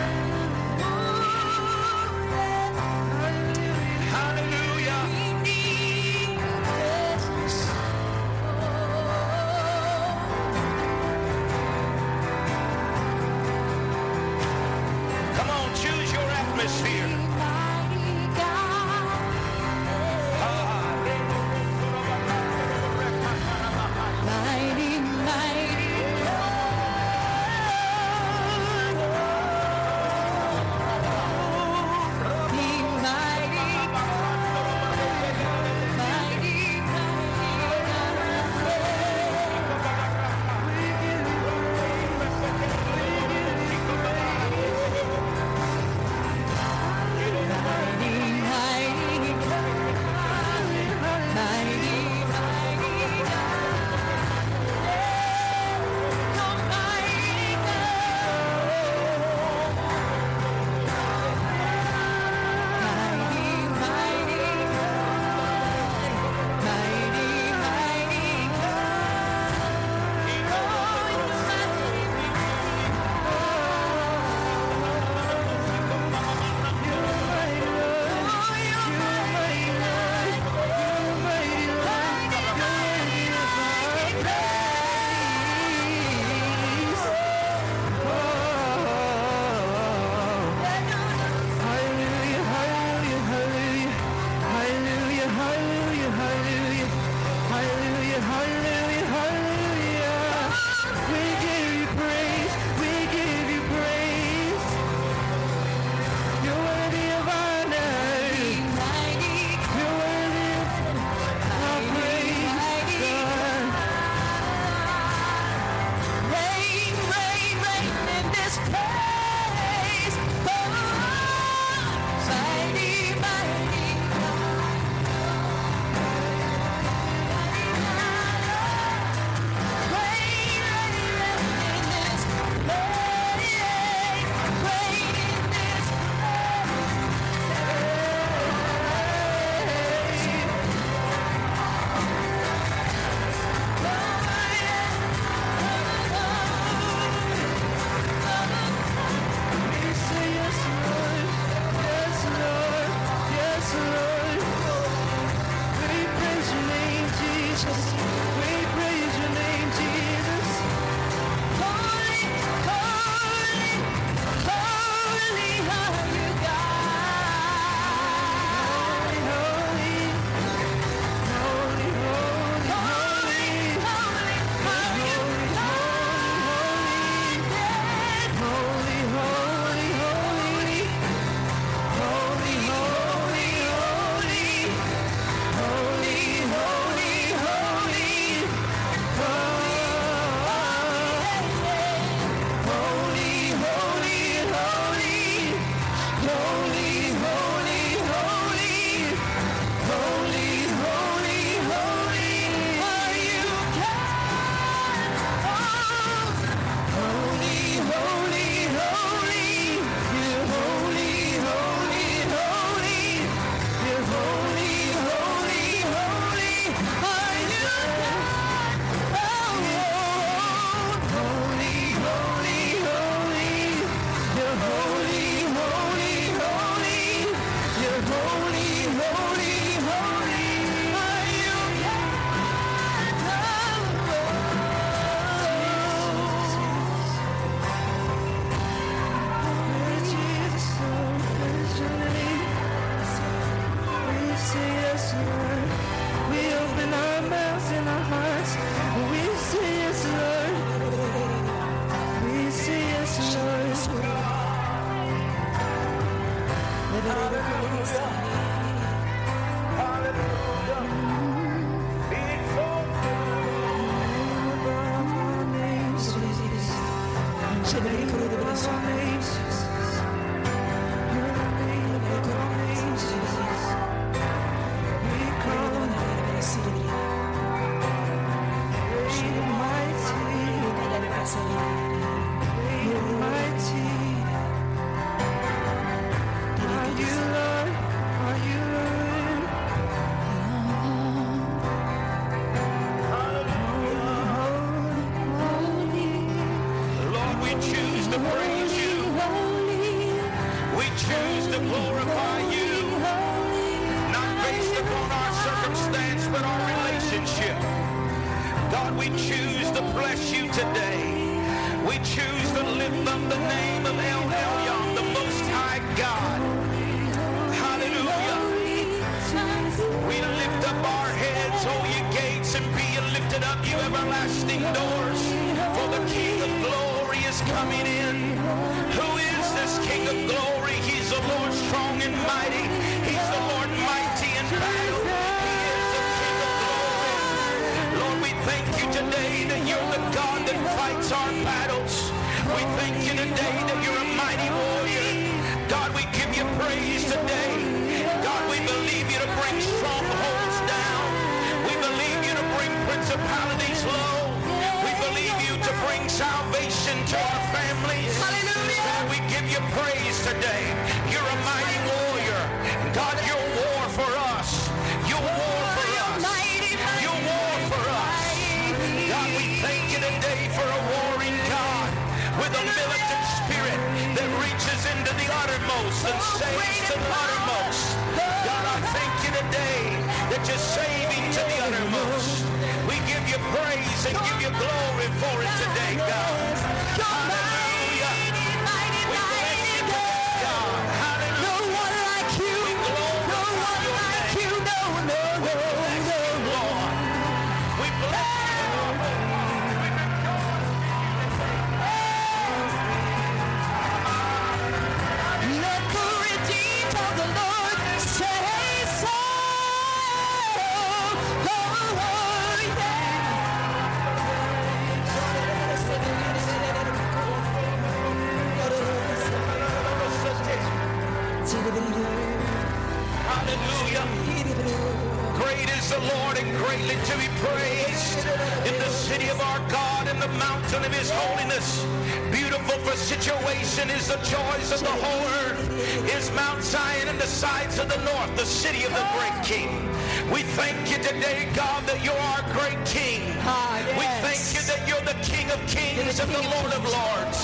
Speaker 1: And the lord of lords.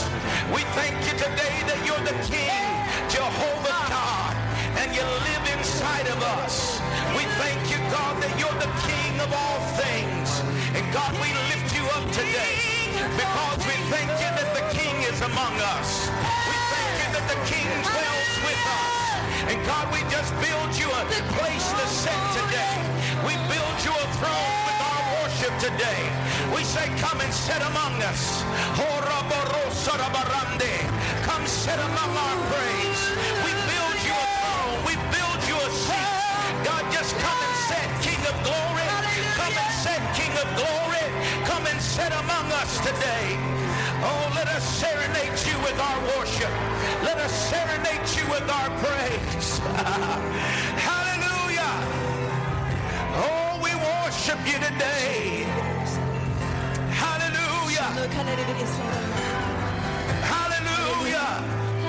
Speaker 1: We thank you today that you're the king, Jehovah God, and you live inside of us. We thank you, God, that you're the king of all things. And God, we lift you up today because we thank you that the king is among us. We thank you that the king dwells with us. And God, we just build you a place to sit today. We build you a throne worship today. We say, come and sit among us. Oh, come sit among our praise. We build you a throne. We build you a seat. God, just come and sit, King of glory. Come and sit, King of glory. Come and sit among us today. Oh, let us serenade you with our worship. Let us serenade you with our praise. you today. Hallelujah. Hallelujah.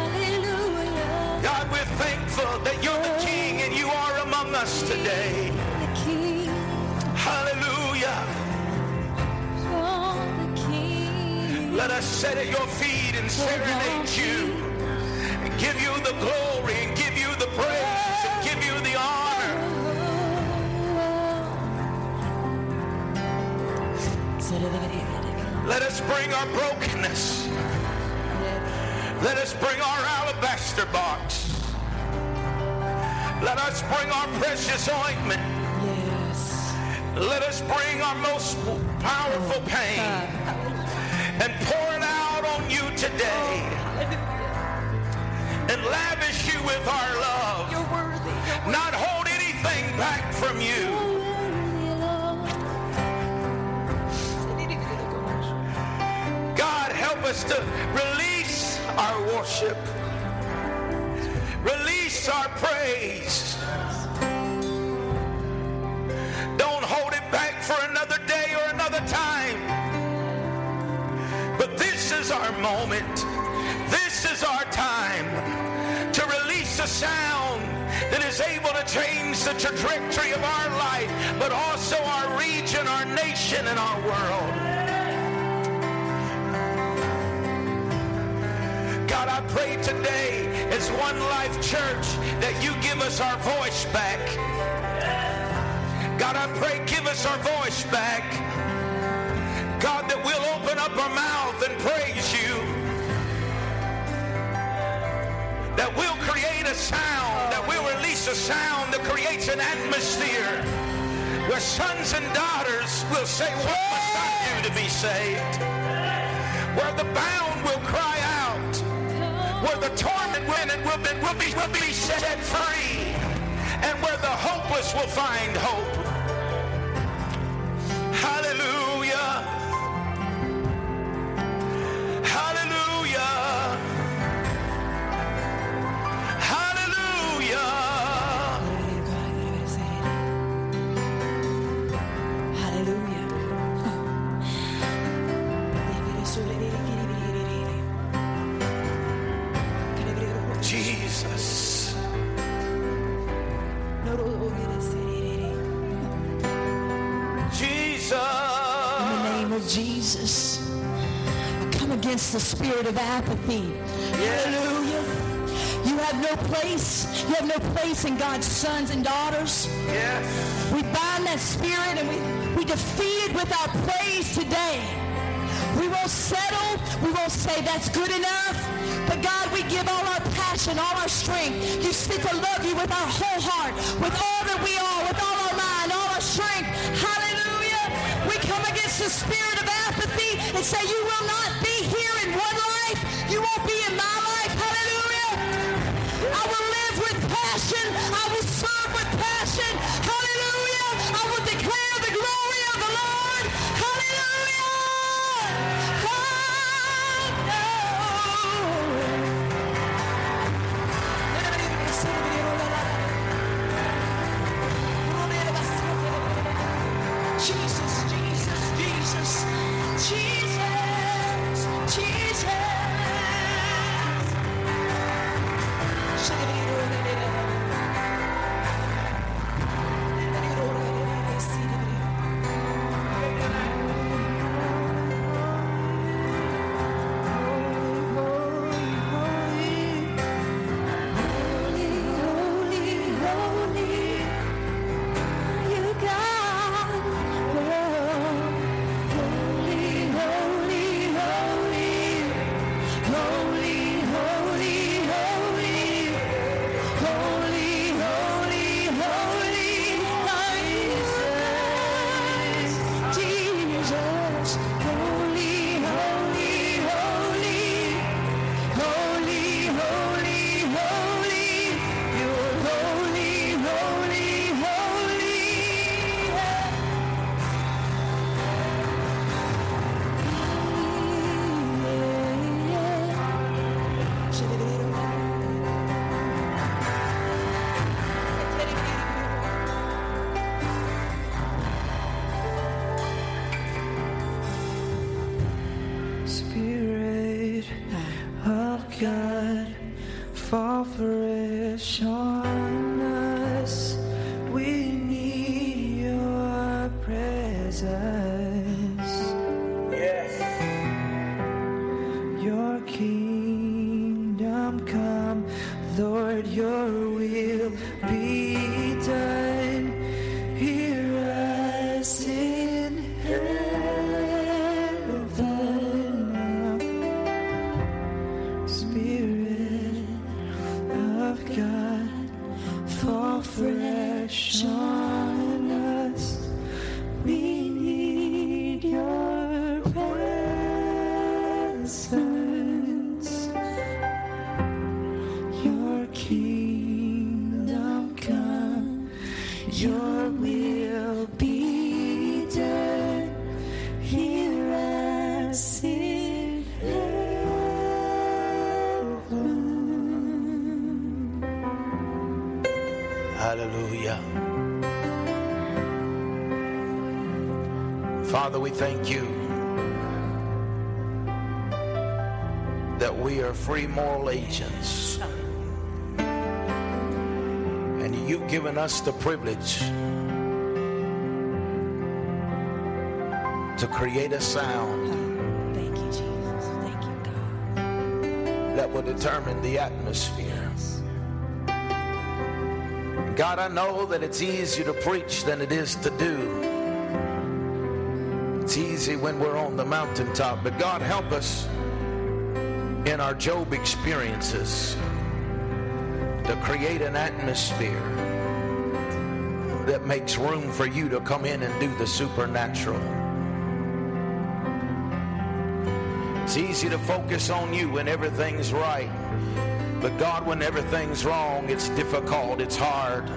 Speaker 2: Hallelujah.
Speaker 1: God, we're thankful that you're the King and you are among us today. Hallelujah.
Speaker 2: you're the King.
Speaker 1: Let us sit at your feet and serenade you and give you the glory Let us bring our brokenness. Let us bring our alabaster box. Let us bring our precious ointment.
Speaker 2: Yes.
Speaker 1: Let us bring our most powerful pain and pour it out on you today and lavish you with our love. not hold anything back from you. Us to release our worship, release our praise. Don't hold it back for another day or another time. But this is our moment. This is our time to release a sound that is able to change the trajectory of our life, but also our region, our nation, and our world. God, I pray today as One Life Church that you give us our voice back. God, I pray give us our voice back. God, that we'll open up our mouth and praise you. That we'll create a sound, that we'll release a sound that creates an atmosphere where sons and daughters will say, what must I do to be saved? Where the bound will cry out, where the torment will, and will, be, will, be, will be set free, and where the hopeless will find hope. Hallelujah. Hallelujah.
Speaker 2: Of Jesus, I come against the spirit of apathy. Hallelujah. You have no place. You have no place in God's sons and daughters.
Speaker 1: Yes.
Speaker 2: We bind that spirit and we, we defeat it with our praise today. We won't settle. We won't say that's good enough. But God, we give all our passion, all our strength. You said to love you with our whole heart, with all against the spirit of apathy and say you will not be here in one life. You won't be in my life.
Speaker 1: Thank you that we are free moral agents. And you've given us the privilege to create a sound
Speaker 2: Thank you, Jesus. Thank you, God.
Speaker 1: that will determine the atmosphere. God, I know that it's easier to preach than it is to do. Easy when we're on the mountaintop, but God, help us in our Job experiences to create an atmosphere that makes room for you to come in and do the supernatural. It's easy to focus on you when everything's right. But God, when everything's wrong, it's difficult, it's hard.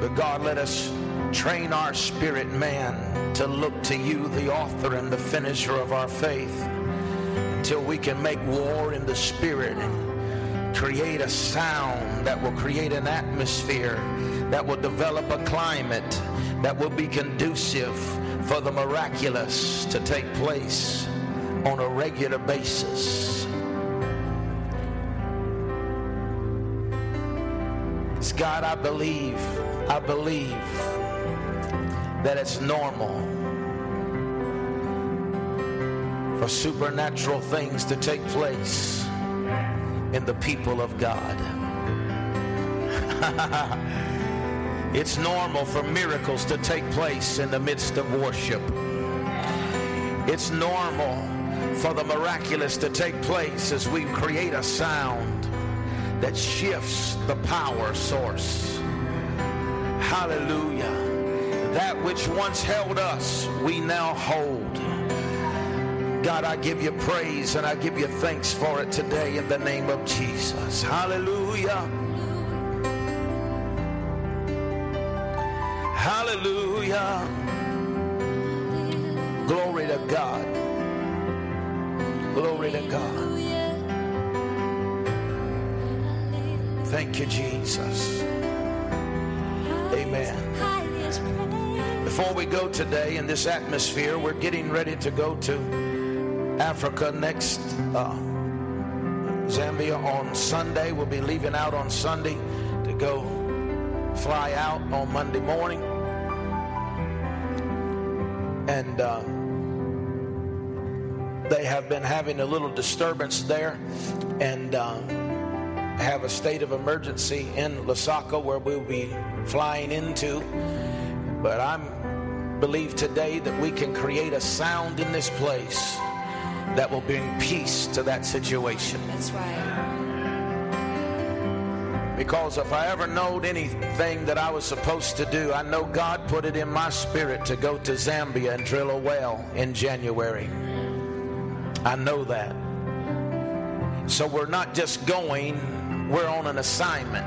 Speaker 1: But God, let us train our spirit man to look to you, the author and the finisher of our faith, until we can make war in the spirit and create a sound that will create an atmosphere that will develop a climate that will be conducive for the miraculous to take place on a regular basis. God, I believe, I believe that it's normal for supernatural things to take place in the people of God. it's normal for miracles to take place in the midst of worship. It's normal for the miraculous to take place as we create a sound that shifts the power source. Hallelujah. That which once held us, we now hold. God, I give you praise and I give you thanks for it today in the name of Jesus. Hallelujah. Hallelujah. Glory to God. Glory to God. Thank you, Jesus. Amen. Before we go today in this atmosphere, we're getting ready to go to Africa next. Uh, Zambia on Sunday. We'll be leaving out on Sunday to go fly out on Monday morning. And uh, they have been having a little disturbance there and uh, have a state of emergency in Lusaka where we'll be flying into. But I believe today that we can create a sound in this place that will bring peace to that situation.
Speaker 2: That's right.
Speaker 1: Because if I ever knowed anything that I was supposed to do, I know God put it in my spirit to go to Zambia and drill a well in January. I know that. So we're not just going, we're on an assignment.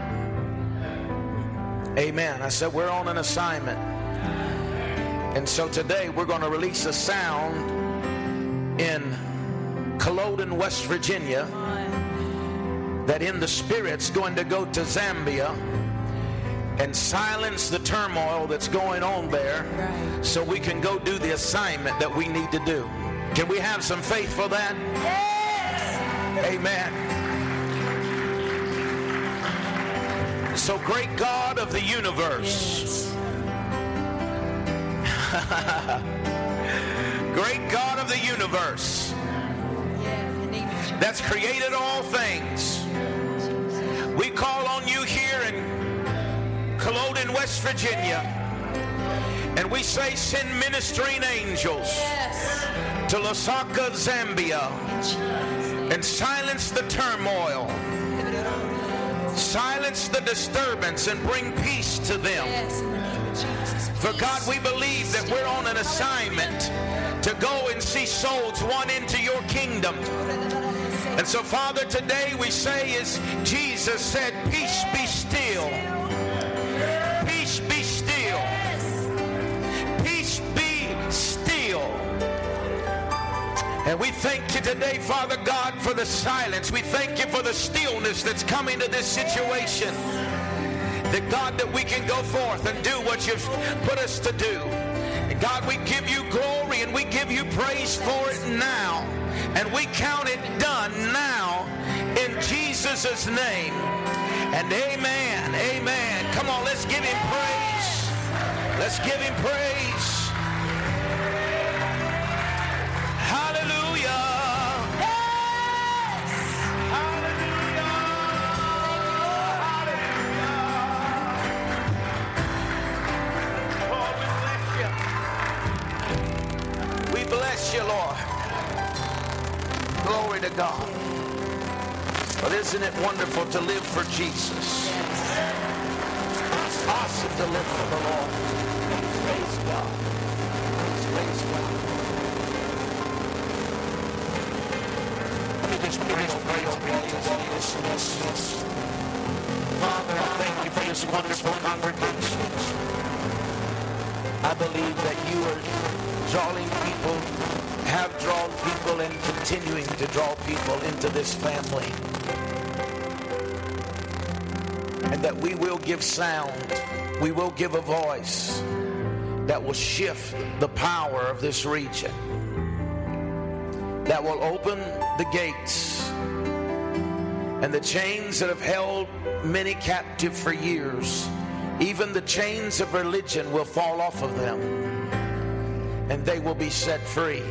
Speaker 1: Amen. I said we're on an assignment. And so today we're going to release a sound in Culloden, West Virginia that in the spirit's going to go to Zambia and silence the turmoil that's going on there
Speaker 2: Right.
Speaker 1: so we can go do the assignment that we need to do. Can we have some faith for that? Yes. Amen. So, great God of the universe,
Speaker 2: Yes.
Speaker 1: great God of the universe. That's created all things, we call on you here in Culloden, West Virginia, and we say, send ministering angels to Lusaka, Zambia, and silence the turmoil, silence the disturbance, and bring peace to them. For God, we believe that we're on an assignment to go and see souls won into your kingdom. And so, Father, today we say, as Jesus said, peace be still. Peace be still. Peace be still. And we thank you today, Father God, for the silence. We thank you for the stillness that's coming to this situation. That God, that we can go forth and do what you've put us to do. And God, we give you glory and we give you praise for it now. And we count it done now in Jesus' name. And amen, amen. Come on, let's give him praise. Let's give him praise. Isn't it wonderful to live for Jesus? It's awesome to live for the Lord. Praise God. Praise God. Let me just yes. Father, I thank you for this wonderful congregation. I believe that you are drawing people, have drawn people, and continuing to draw people into this family. That we will give sound, we will give a voice that will shift the power of this region, that will open the gates and the chains that have held many captive for years even the chains of religion will fall off of them and they will be set free.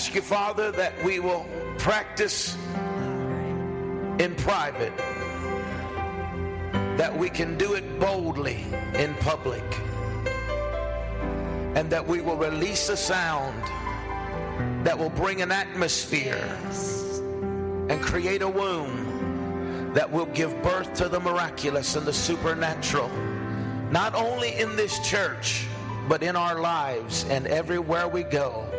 Speaker 1: Ask you, Father, that we will practice in private, that we can do it boldly in public, and that we will release a sound that will bring an atmosphere and create a womb that will give birth to the miraculous and the supernatural, not only in this church, but in our lives and everywhere we go.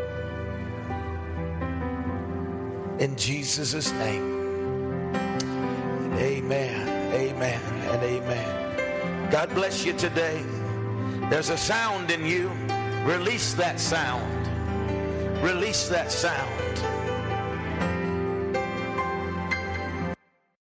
Speaker 1: In Jesus' name. Amen, amen, and amen. God bless you today. There's a sound in you. Release that sound. Release that sound.